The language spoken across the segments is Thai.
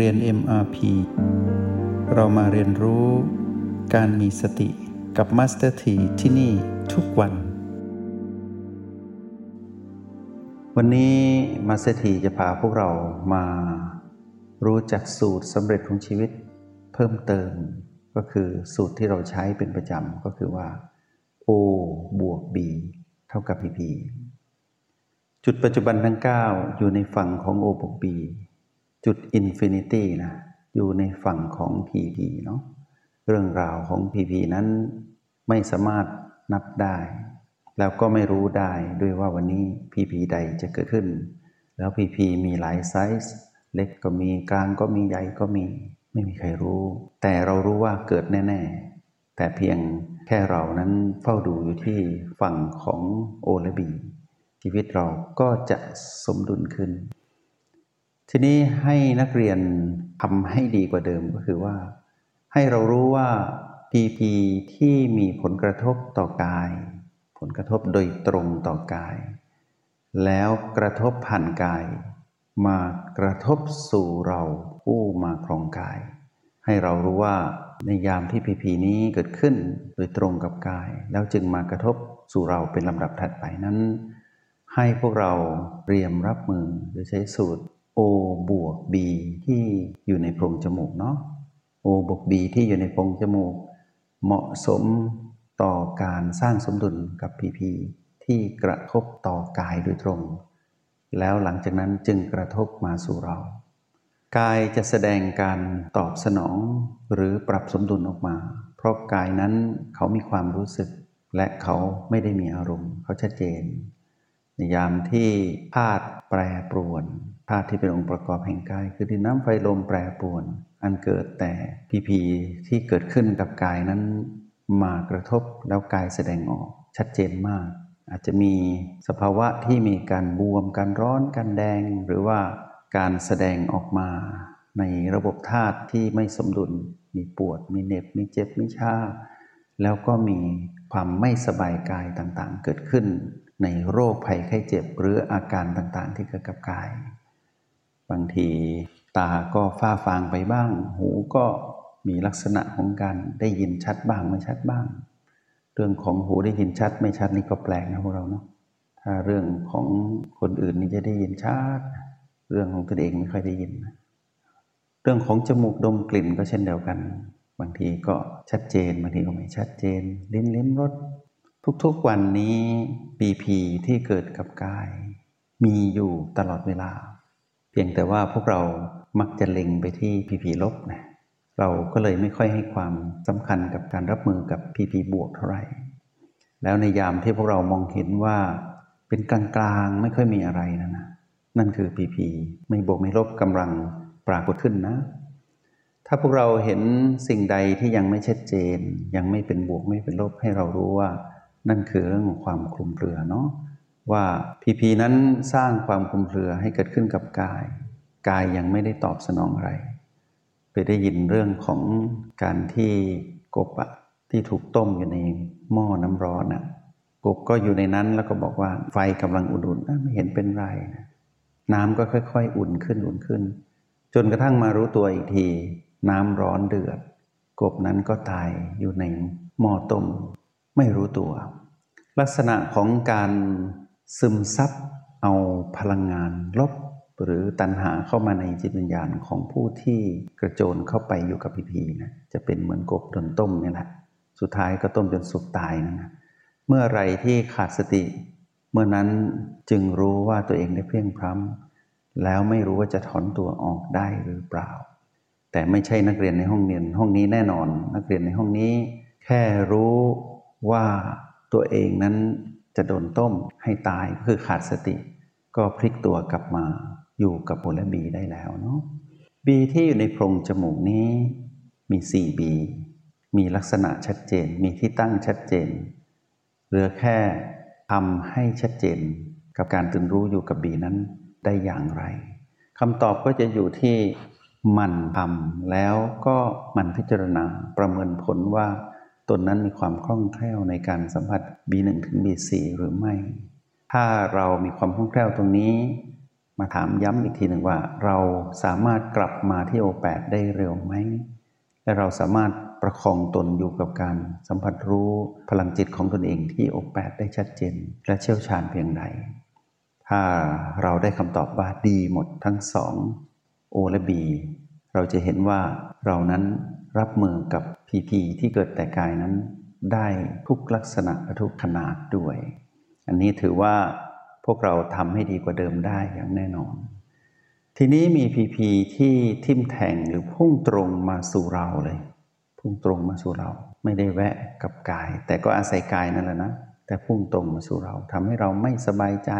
เรียน MRP เรามาเรียนรู้การมีสติกับ Master T ที่ที่นี่ทุกวัน วันนี้ Master T จะพาพวกเรามารู้จักสูตรสำเร็จของชีวิตเพิ่มเติม ก็คือสูตรที่เราใช้เป็นประจำก็คือว่า O บวก B เท่ากับ PP จุดปัจจุบันทั้ง 9 อยู่ในฝั่งของ O บวก B จุด Infinity นะอยู่ในฝั่งของ PP เนาะเรื่องราวของ PP นั้นไม่สามารถนับได้ แล้วก็ไม่รู้ได้ด้วยว่าวันนี้ PP ใดจะเกิดขึ้น แล้ว PP มีหลายไซส์เล็กก็มีกลางก็มีใหญ่ก็มี ไม่มีใครรู้ แต่เรารู้ว่าเกิดแน่ ๆ แต่เพียงแค่เรานั้นเฝ้าดูอยู่ที่ฝั่งของโอและบีชีวิตเราก็จะสมดุลขึ้น ทีนี้ให้นักเรียนทำให้ดีกว่าเดิมก็คือว่า ให้เรารู้ว่า PP ที่มีผลกระทบต่อกาย ผลกระทบโดยตรงต่อกาย แล้วกระทบผ่านกาย มากระทบสู่เราผู้มาครองกาย ให้เรารู้ว่าในยามที่พีพีนี้เกิดขึ้นโดยตรงกับกาย แล้วจึงมากระทบสู่เราเป็นลำดับถัดไปนั้น ให้พวกเราเตรียมรับมือโดยใช้สูตร O บวก B ที่อยู่ในโพรงจมูกเนาะ O บวก B ที่อยู่ในโพรงจมูก เหมาะสมต่อการสร้างสมดุลกับ PP ที่กระทบต่อกายโดยตรง แล้วหลังจากนั้นจึงกระทบมาสู่เรา กายจะแสดงการตอบสนองหรือปรับสมดุลออกมา เพราะกายนั้นเขามีความรู้สึก และเขาไม่ได้มีอารมณ์เขาชัดเจน ในยามที่ธาตุแปรปรวน ธาตุที่เป็นองค์ประกอบแห่งกาย คือดินน้ำไฟลมแปรปรวน อันเกิดแต่พีพีที่เกิดขึ้นกับกายนั้นมากระทบแล้วกายแสดงออกชัดเจนมาก อาจจะมีสภาวะที่มีการบวมการร้อนการแดง หรือว่าการแสดงออกมา ในระบบธาตุที่ไม่สมดุล มีปวด มีเน็บ มีเจ็บ มีชา แล้วก็มีความไม่สบายกายต่างๆ เกิดขึ้น ในโรคภัยไข้เจ็บหรืออาการต่างๆ ที่เกิดกับกาย บางทีตาก็ฝ้าฟางไปบ้าง หูก็มีลักษณะของการได้ยินชัดบ้างไม่ชัดบ้าง เรื่องของหูได้ยินชัดไม่ชัดนี่ก็แปลกนะพวกเราเนาะถ้าเรื่องของคนอื่นนี่จะได้ยินชัดเรื่องของตนเองไม่ค่อยได้ยิน เรื่องของจมูกดมกลิ่นก็เช่นเดียวกัน บางทีก็ชัดเจน บางทีก็ไม่ชัดเจน ลิ้นลิ้มรสทุกๆวันนี้ปีพีที่เกิดกับกาย มีอยู่ตลอดเวลา เพียงแต่ว่าพวกเรามักจะเล็งไปที่พีพีลบนะเราก็เลยไม่ค่อยให้ความสำคัญกับการรับมือกับพีพีบวกเท่าไหร่ แล้วในยามที่พวกเรามองเห็นว่าเป็นกลางๆไม่ค่อยมีอะไรนะนะนั่นคือพีพีไม่บวกไม่ลบกำลังปรากฏขึ้นนะ ถ้าพวกเราเห็นสิ่งใดที่ยังไม่ชัดเจน ยังไม่เป็นบวกไม่เป็นลบให้เรารู้ว่า นั่นคือเรื่องของความคลุมเครือเนาะ ว่าพีพีนั้นสร้างความคลุมเครือให้เกิดขึ้นกับกาย กายยังไม่ได้ตอบสนองอะไร ไปได้ยินเรื่องของการที่กบอะที่ถูกต้มอยู่ในหม้อน้ำร้อนอะกบก็อยู่ในนั้นแล้วก็บอกว่าไฟกำลังอุ่นๆไม่เห็นเป็นไรนะน้ำก็ค่อยๆ อุ่นขึ้นอุ่นขึ้น จนกระทั่งมารู้ตัวอีกที น้ำร้อนเดือด กบนั้นก็ตายอยู่ในหม้อต้มไม่รู้ตัว ลักษณะของการ ซึมซับเอาพลังงานลบหรือตัณหาเข้ามาในจิตวิญญาณของผู้ที่กระโจนเข้าไปอยู่กับพีพีนะจะเป็นเหมือนกบโดนต้มนี่แหละสุดท้ายก็ต้มจนสุกตายนะเมื่อไรที่ขาดสติ เมื่อนั้นจึงรู้ว่าตัวเองได้เพียงพร้ำแล้วไม่รู้ว่าจะถอนตัวออกได้หรือเปล่า แต่ไม่ใช่นักเรียนในห้องเรียนห้องนี้แน่นอน นักเรียนในห้องนี้ แค่รู้ว่าตัวเองนั้น จะโดนต้มให้ตายคือขาดสติ ก็พลิกตัวกลับมาอยู่กับผลบีได้แล้วเนาะบีที่อยู่ในโพรงจมูกนี้มีสี่บีมีลักษณะชัดเจน มีที่ตั้งชัดเจน เหลือแค่ทำให้ชัดเจน กับการตื่นรู้อยู่กับบีนั้นได้อย่างไรคำตอบก็จะอยู่ที่มันทำแล้วก็มันพิจารณาประเมินผลว่า ตนนั้นมีความคล่องแคล่วในการสัมผัส B1 ถึง B4 หรือไม่ ถ้าเรามีความคล่องแคล่วตรงนี้ มาถามย้ำอีกทีหนึ่งว่า เราสามารถกลับมาที่โอแปดได้เร็วไหม และเราสามารถประคองตนอยู่กับการสัมผัสรู้พลังจิตของตนเองที่โอแปดได้ชัดเจน และเชี่ยวชาญเพียงใด ถ้าเราได้คำตอบว่าดีหมดทั้งสองโอและบีเราจะเห็นว่าเรานั้น รับมือกับพีพีที่เกิดแต่กายนั้น ได้ทุกลักษณะทุกขนาดด้วย อันนี้ถือว่าพวกเราทำให้ดีกว่าเดิมได้อย่างแน่นอน ทีนี้มีพีพีที่ทิ่มแทงหรือพุ่งตรงมาสู่เราเลย พุ่งตรงมาสู่เรา ไม่ได้แวะกับกาย แต่ก็อาศัยกายนั่นแหละนะ แต่พุ่งตรงมาสู่เราทำให้เราไม่สบายใจ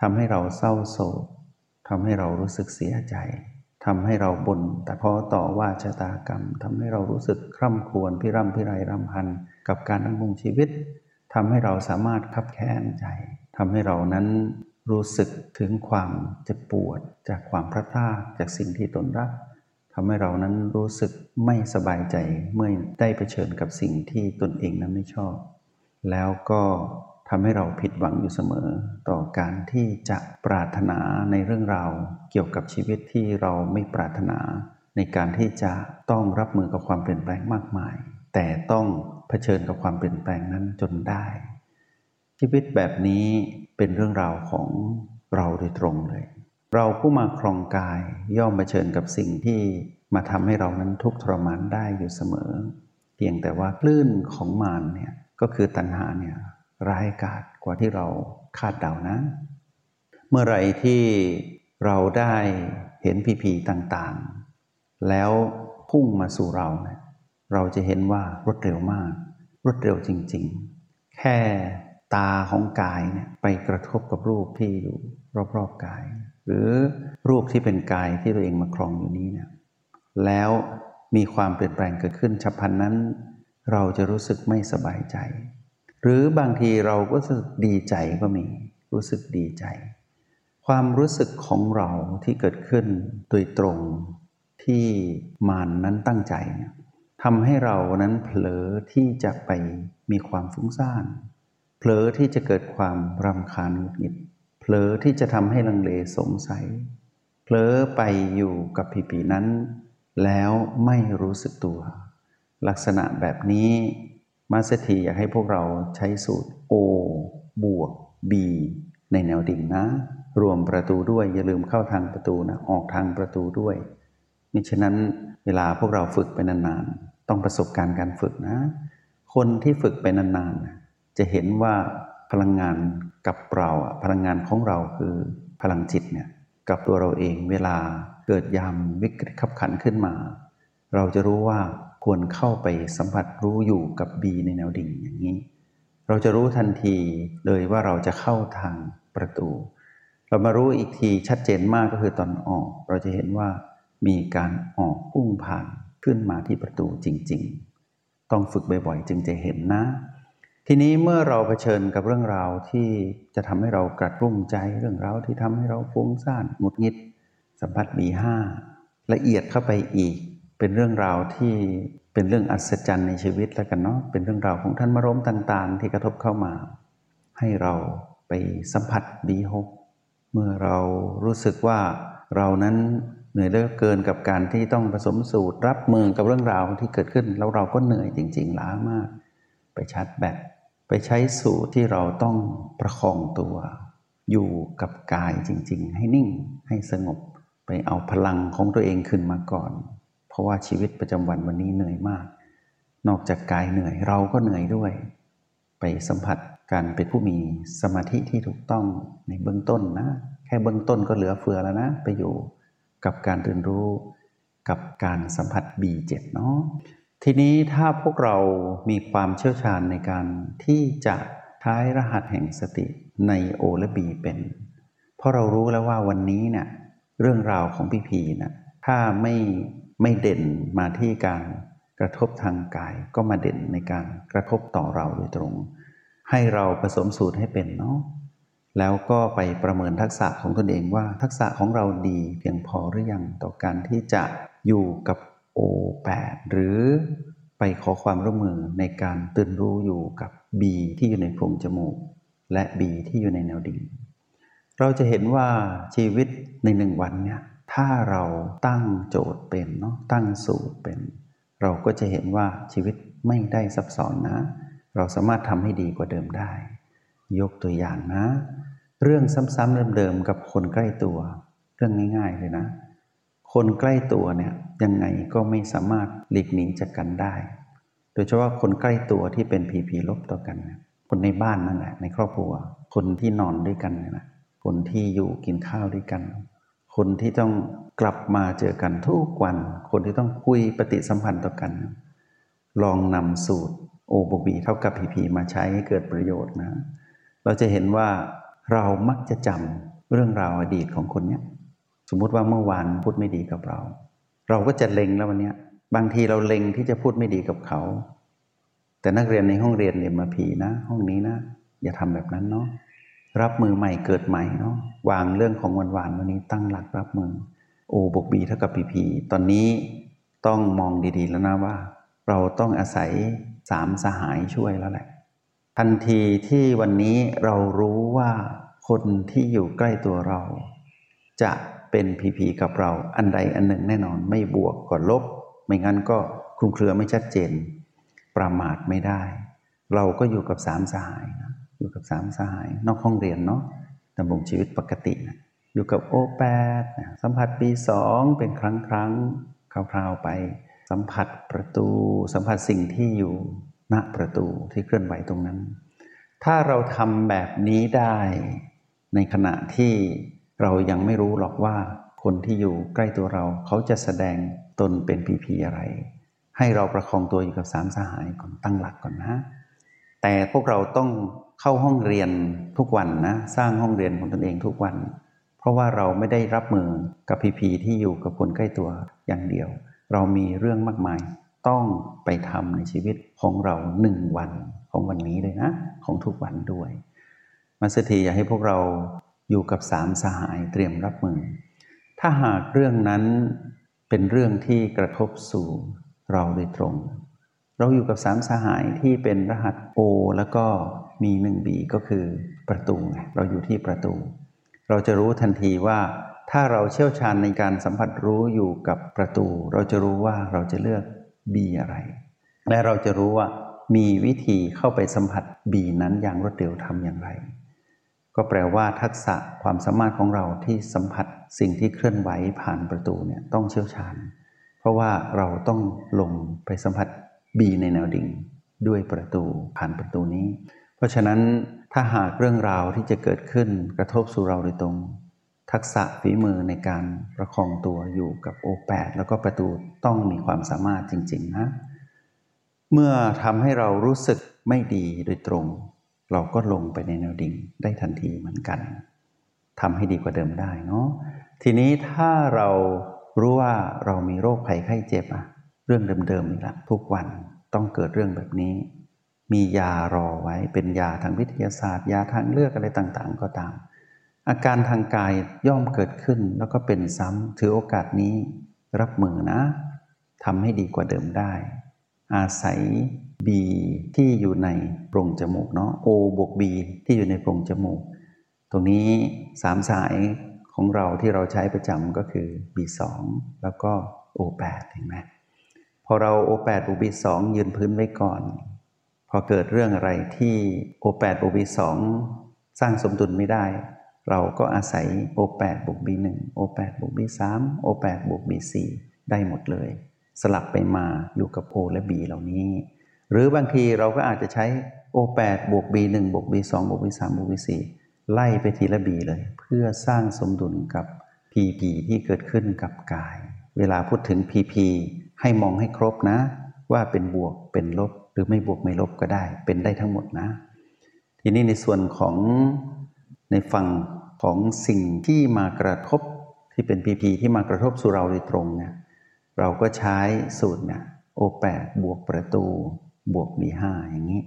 ทำให้เราเศร้าโศกทำให้เรารู้สึกเสียใจ ทำให้เราบน่นแต่พอต่อว่าชะตากรรมทำให้เรารู้สึกคร่ำครวญพิร่ำพิไรรำพันกับการดำรงชีวิตทำให้เราสามารถคับแค้นใจทำให้เรานั้นรู้สึกถึงความเจ็บปวด จากความพลาดพลาดจากสิ่งที่ตนรักทำให้เรานั้นรู้สึกไม่สบายใจเมื่อได้เผชิญกับสิ่งที่ตนเองนั้นไม่ชอบ แล้วก็ ทำให้เราผิดหวังอยู่เสมอ ต่อการที่จะปรารถนาในเรื่องราวเกี่ยวกับชีวิตที่เราไม่ปรารถนา ในการที่จะต้องรับมือกับความเปลี่ยนแปลงมากมาย แต่ต้องเผชิญกับความเปลี่ยนแปลงนั้นจนได้ ชีวิตแบบนี้เป็นเรื่องราวของเราโดยตรงเลย เราผู้มาครองกายย่อมเผชิญกับสิ่งที่มาทำให้เรานั้นทุกข์ทรมานได้อยู่เสมอ เพียงแต่ว่าคลื่นของมารเนี่ยก็คือตัณหาเนี่ย ร้ายกาจกว่าที่เราคาดเดานะ เมื่อไรที่เราได้เห็นผีผีต่างๆ แล้วพุ่งมาสู่เราเนี่ยเราจะเห็นว่ารวดเร็วมาก รวดเร็วจริงๆ แค่ตาของกายเนี่ยไปกระทบกับรูปที่อยู่รอบๆกาย หรือรูปที่เป็นกายที่ตัวเองมาครองอยู่นี้เนี่ยแล้วมีความเปลี่ยนแปลงเกิดขึ้นฉับพลันนั้น เราจะรู้สึกไม่สบายใจ หรือบางทีเราก็รู้สึกดีใจก็มี รู้สึกดีใจ ความรู้สึกของเราที่เกิดขึ้นโดยตรงที่มานนั้นตั้งใจทำให้เรานั้นเผลอที่จะไปมีความฟุ้งซ่านเผลอที่จะเกิดความรำคาญหงุดหงิดเผลอที่จะทำให้ลังเลสงสัยเผลอไปอยู่กับผีปีนั้น แล้วไม่รู้สึกตัว ลักษณะแบบนี้ มาสถีอยากให้พวกเราใช้สูตร O บวก B ในแนวดิ่งนะ รวมประตูด้วยอย่าลืมเข้าทางประตูนะ ออกทางประตูด้วยมิฉะนั้นเวลาพวกเราฝึกไปนานๆ ต้องประสบการณ์การฝึกนะ คนที่ฝึกไปนานๆ จะเห็นว่าพลังงานกับเราพลังงานของเราคือพลังจิตเนี่ยกับตัวเราเองเวลาเกิดยามวิกฤตขับขันขึ้นมา เราจะรู้ว่า ควรเข้าไปสัมผัสรู้อยู่กับบีในแนวดิ่งอย่างนี้ เราจะรู้ทันทีเลยว่าเราจะเข้าทางประตู เรามารู้อีกทีชัดเจนมากก็คือตอนออก เราจะเห็นว่ามีการออกพุ่งผ่านขึ้นมาที่ประตูจริง ๆ ต้องฝึกบ่อยๆ จึงจะเห็นนะ ทีนี้เมื่อเราเผชิญกับเรื่องราวที่จะทำให้เรากระตุ้มใจเรื่องราวที่ทำให้เราฟุ้งซ่านหงุดหงิดสัมผัสบีห้าละเอียดเข้าไปอีก เป็นเรื่องราวที่เป็นเรื่องอัศจรรย์ในชีวิตแล้วกันเนาะเป็นเรื่องราวของท่านมารมต่าง ๆ ที่กระทบเข้ามา ให้เราไปสัมผัสบีหกเมื่อเรารู้สึกว่าเรานั้นเหนื่อยเลือเกินกับการที่ต้องผสมสูตรรับมือกับเรื่องราวที่เกิดขึ้น แล้วเราก็เหนื่อยจริง ๆ ล้ามาก ไปชาร์จแบตไปใช้สูตรที่เราต้องประคองตัว อยู่กับกายจริง ๆ ให้นิ่งให้สงบ ไปเอาพลังของตัวเองขึ้นมาก่อน เพราะว่าชีวิตประจำวันวันนี้เหนื่อยมาก นอกจากกายเหนื่อยเราก็เหนื่อยด้วย ไปสัมผัสการเป็นผู้มีสมาธิที่ถูกต้องในเบื้องต้นนะ แค่เบื้องต้นก็เหลือเฟือแล้วนะ ไปอยู่กับการเรียนรู้กับการสัมผัส B7 เนาะทีนี้ถ้าพวกเรามีความเชี่ยวชาญในการที่จะท้ายรหัสแห่งสติในโอและบีเป็น เพราะเรารู้แล้วว่าวันนี้เนะี่ยเรื่องราวของพี่พีนะถ้าไม่ ไม่เด่นมาที่การกระทบทางกายก็มาเด่นในการกระทบต่อเราโดยตรง ให้เราผสมสูตรให้เป็นเนาะแล้วก็ไปประเมินทักษะของตนเองว่า ทักษะของเราดีเพียงพอหรือยังต่อการที่จะอยู่กับ O8 หรือไปขอความร่วมมือในการตื่นรู้อยู่กับ B ที่อยู่ในโพรงจมูก และ B ที่อยู่ในแนวดิ่งเราจะเห็นว่าชีวิตในหนึ่งวันเนี่ย ถ้าเราตั้งโจทย์เป็นเนาะตั้งสูตรเป็น เราก็จะเห็นว่าชีวิตไม่ได้ซับซ้อนนะ เราสามารถทำให้ดีกว่าเดิมได้ ยกตัวอย่างนะ เรื่องซ้ำๆเดิมๆกับคนใกล้ตัว เรื่องง่าย ๆ เลยนะ คนใกล้ตัวเนี่ยยังไงก็ไม่สามารถหลีกหนีจากกันได้ โดยเฉพาะคนใกล้ตัวที่เป็นผีผีลบต่อกัน คนในบ้านนั่นแหละในครอบครัว คนที่นอนด้วยกันนะคนที่อยู่กินข้าวด้วยกัน คนที่ต้องกลับมาเจอกันทุกวัน คนที่ต้องคุยปฏิสัมพันธ์ต่อกัน ลองนำสูตรโอบบีเท่ากับพีพีมาใช้ให้เกิดประโยชน์นะ เราจะเห็นว่าเรามักจะจำเรื่องราวอดีตของคนเนี้ยสมมุติว่าเมื่อวานพูดไม่ดีกับเรา เราก็จะเล็งแล้ววันนี้บางทีเราเล็งที่จะพูดไม่ดีกับเขา แต่นักเรียนในห้องเรียนเนี่ยมาผีนะ ห้องนี้นะ อย่าทำแบบนั้นเนาะ รับมือใหม่เกิดใหม่เนาะวางเรื่องของวันวานวันนี้ตั้งหลักรับมือโอบกบีเท่ากับพีพีตอนนี้ต้องมองดีๆแล้วนะว่า เราต้องอาศัยสามสหายช่วยแล้วแหละ ทันทีที่วันนี้เรารู้ว่าคนที่อยู่ใกล้ตัวเรา จะเป็นผีผีกับเราอันใดอันหนึ่งแน่นอนไม่บวกก็ลบ ไม่งั้นก็คลุมเครือไม่ชัดเจน ประมาทไม่ได้ เราก็อยู่กับสามสหายน อยู่กับสามสหาย นอกห้องเรียนเนาะดำรงชีวิตปกตินะอยู่กับโอแปดสัมผัสปีสองเป็นครั้งครั้งคราวๆไป สัมผัสประตู สัมผัสสิ่งที่อยู่ณประตูที่เคลื่อนไหวตรงนั้น ถ้าเราทำแบบนี้ได้ในขณะที่เรายังไม่รู้หรอกว่าคนที่อยู่ใกล้ตัวเราเขาจะแสดงตนเป็นผีผีอะไร ให้เราประคองตัวอยู่กับสามสหายก่อนตั้งหลักก่อนนะ แต่พวกเราต้อง เข้าห้องเรียนทุกวันนะสร้างห้องเรียนของตนเองทุกวัน เพราะว่าเราไม่ได้รับมือกับผีผีที่อยู่กับคนใกล้ตัวอย่างเดียว เรามีเรื่องมากมายต้องไปทำในชีวิตของเราหนึ่งวันของวันนี้เลยนะ ของทุกวันด้วย มาสถีอยากให้พวกเราอยู่กับสามสหายเตรียมรับมือ ถ้าหากเรื่องนั้นเป็นเรื่องที่กระทบสู่เราโดยตรง เราอยู่กับสามสหายที่เป็นรหัส O แล้วก็ มีหนึ่งบีก็คือประตูไงเราอยู่ที่ประตู เราจะรู้ทันทีว่า ถ้าเราเชี่ยวชาญในการสัมผัสรู้อยู่กับประตู เราจะรู้ว่าเราจะเลือก B อะไร และเราจะรู้ว่ามีวิธีเข้าไปสัมผัส B นั้นอย่างรวดเร็วทำอย่างไร ก็แปลว่าทักษะความสามารถของเราที่สัมผัสสิ่งที่เคลื่อนไหวผ่านประตูเนี่ยต้องเชี่ยวชาญ เพราะว่าเราต้องลงไปสัมผัส B ในแนวดิ่ง ด้วยประตูผ่านประตูนี้ ราะฉะนั้นถ้าหากเรื่องราวที่จะเกิดขึ้นกระทบสู่เราโดยตรง ทักษะฝีมือในการประคองตัวอยู่กับโอแปดแล้วก็ประตูต้องมีความสามารถจริง ๆ นะ เมื่อทำให้เรารู้สึกไม่ดีโดยตรง เราก็ลงไปในแนวดิ่งได้ทันทีเหมือนกันทำให้ดีกว่าเดิมได้เนาะทีนี้ถ้าเรารู้ว่าเรามีโรคภัยไข้เจ็บอะเรื่องเดิมๆอีกละทุกวันต้องเกิดเรื่องแบบนี้ มียารอไว้เป็นยาทางวิทยาศาสตร์ ยาทางเลือกอะไรต่างๆ ก็ตาม อาการทางกายย่อมเกิดขึ้นแล้วก็เป็นซ้ำถือโอกาสนี้รับมือนะทำให้ดีกว่าเดิมได้ อาศัย B ที่อยู่ในโพรงจมูกเนาะ O บวก B ที่อยู่ในโพรงจมูก ตรงนี้สามสายของเราที่เราใช้ประจำก็คือ B2 แล้วก็ O8 เห็นไหมพอเรา O8 บวก B2 ยืนพื้นไว้ก่อน พอเกิดเรื่องอะไรที่ O8 บวก B2 สร้างสมดุลไม่ได้ เราก็อาศัย O8 บวก B1 O8 บวก B3 O8 บวก B4 ได้หมดเลย สลับไปมาอยู่กับ O และ B เหล่านี้ หรือบางทีเราก็อาจจะใช้ O8 บวก B1 บวก B2 บวก B3 บวก B4 ไล่ไปทีละ B เลย เพื่อสร้างสมดุลกับ PP ที่เกิดขึ้นกับกาย เวลาพูดถึง PP ให้มองให้ครบนะ ว่าเป็นบวกเป็นลบ หรือไม่บวกไม่ลบก็ได้ เป็นได้ทั้งหมดนะ ทีนี้ในส่วนของในฝั่งของสิ่งที่มากระทบที่เป็นพีพีที่มากระทบสู่เราโดยตรงเนี่ยเราก็ใช้สูตรเนี่ยโอแปดบวกประตู บวกบีห้าอย่างนี้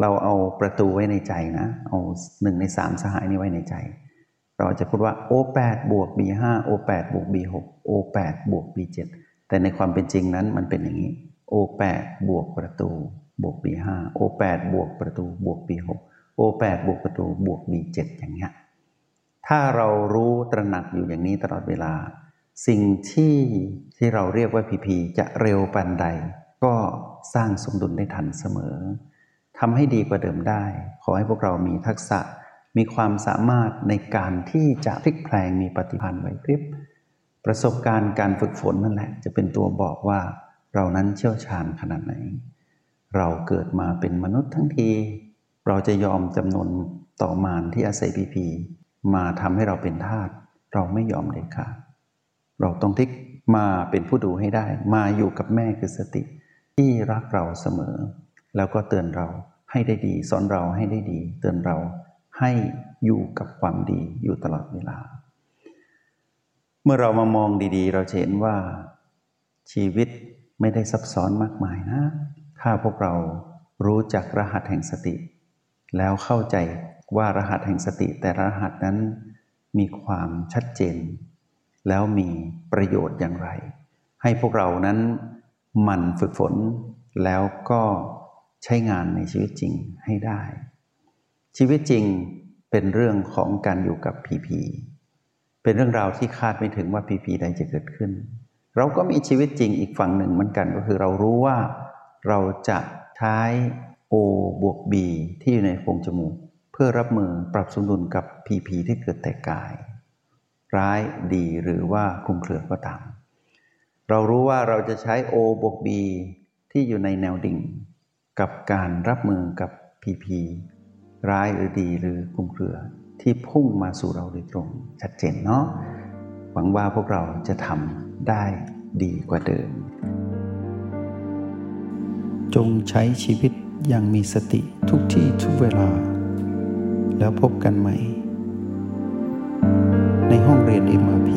เราเอาประตูไว้ในใจนะ เอาหนึ่งในสามสหายนี้ไว้ในใจ เราจะพูดว่าโอแปดบวกบีห้าโอแปดบวกบีหกโอแปดบวกบีเจ็ดแต่ในความเป็นจริงนั้นมันเป็นอย่างนี้ O8 บวกประตู บวก B5 O8 บวกประตู บวก B6 O8 บวกประตูบวก B7 อย่างเงี้ยถ้าเรารู้ตระหนักอยู่อย่างนี้ตลอดเวลา สิ่งที่ที่เราเรียกว่าพีพีจะเร็วปันใด ก็สร้างสมดุลได้ทันเสมอทำให้ดีกว่าเดิมได้ ขอให้พวกเรามีทักษะมีความสามารถในการที่จะพลิกแพลงมีปฏิพันธ์ไหวพริบประสบการณ์การฝึกฝนนั่นแหละ จะเป็นตัวบอกว่า เรานั้นเชี่ยวชาญขนาดไหน เราเกิดมาเป็นมนุษย์ทั้งที เราจะยอมจำนวนต่อมานที่อาศัยพีพีมาทำให้เราเป็นทาสเราไม่ยอมเลยค่ะ เราต้องทิกมาเป็นผู้ดูให้ได้ มาอยู่กับแม่คือสติ ที่รักเราเสมอ แล้วก็เตือนเราให้ได้ดี สอนเราให้ได้ดี เตือนเราให้อยู่กับความดีอยู่ตลอดเวลา เมื่อเรามามองดีๆ เราเห็นว่าชีวิต ไม่ได้ซับซ้อนมากมายนะ ถ้าพวกเรารู้จักรหัสแห่งสติ แล้วเข้าใจว่ารหัสแห่งสติแต่รหัสนั้นมีความชัดเจน แล้วมีประโยชน์อย่างไร ให้พวกเรานั้นหมั่นฝึกฝน แล้วก็ใช้งานในชีวิตจริงให้ได้ ชีวิตจริงเป็นเรื่องของการอยู่กับพีพีเป็นเรื่องราวที่คาดไม่ถึงว่าพีพีใดจะเกิดขึ้น เราก็มีชีวิตจริงอีกฝั่งหนึ่งเหมือนกันก็คือเรารู้ว่าเราจะใช้ O บวก B ที่อยู่ในโพรงจมูก เพื่อรับมือปรับสมดุลกับพีพีที่เกิดแต่กาย ร้ายดีหรือว่าคลุมเครือก็ตาม เรารู้ว่าเราจะใช้ O บวก B ที่อยู่ในแนวดิ่ง กับการรับมือกับพีพีร้ายหรือดีหรือคลุมเครือที่พุ่งมาสู่เราโดยตรงชัดเจนเนาะหวังว่าพวกเราจะทำ ได้ดีกว่าเดิม จงใช้ชีวิตอย่างมีสติทุกที่ทุกเวลา แล้วพบกันใหม่ ในห้องเรียน MRP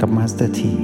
กับมาสเตอร์ที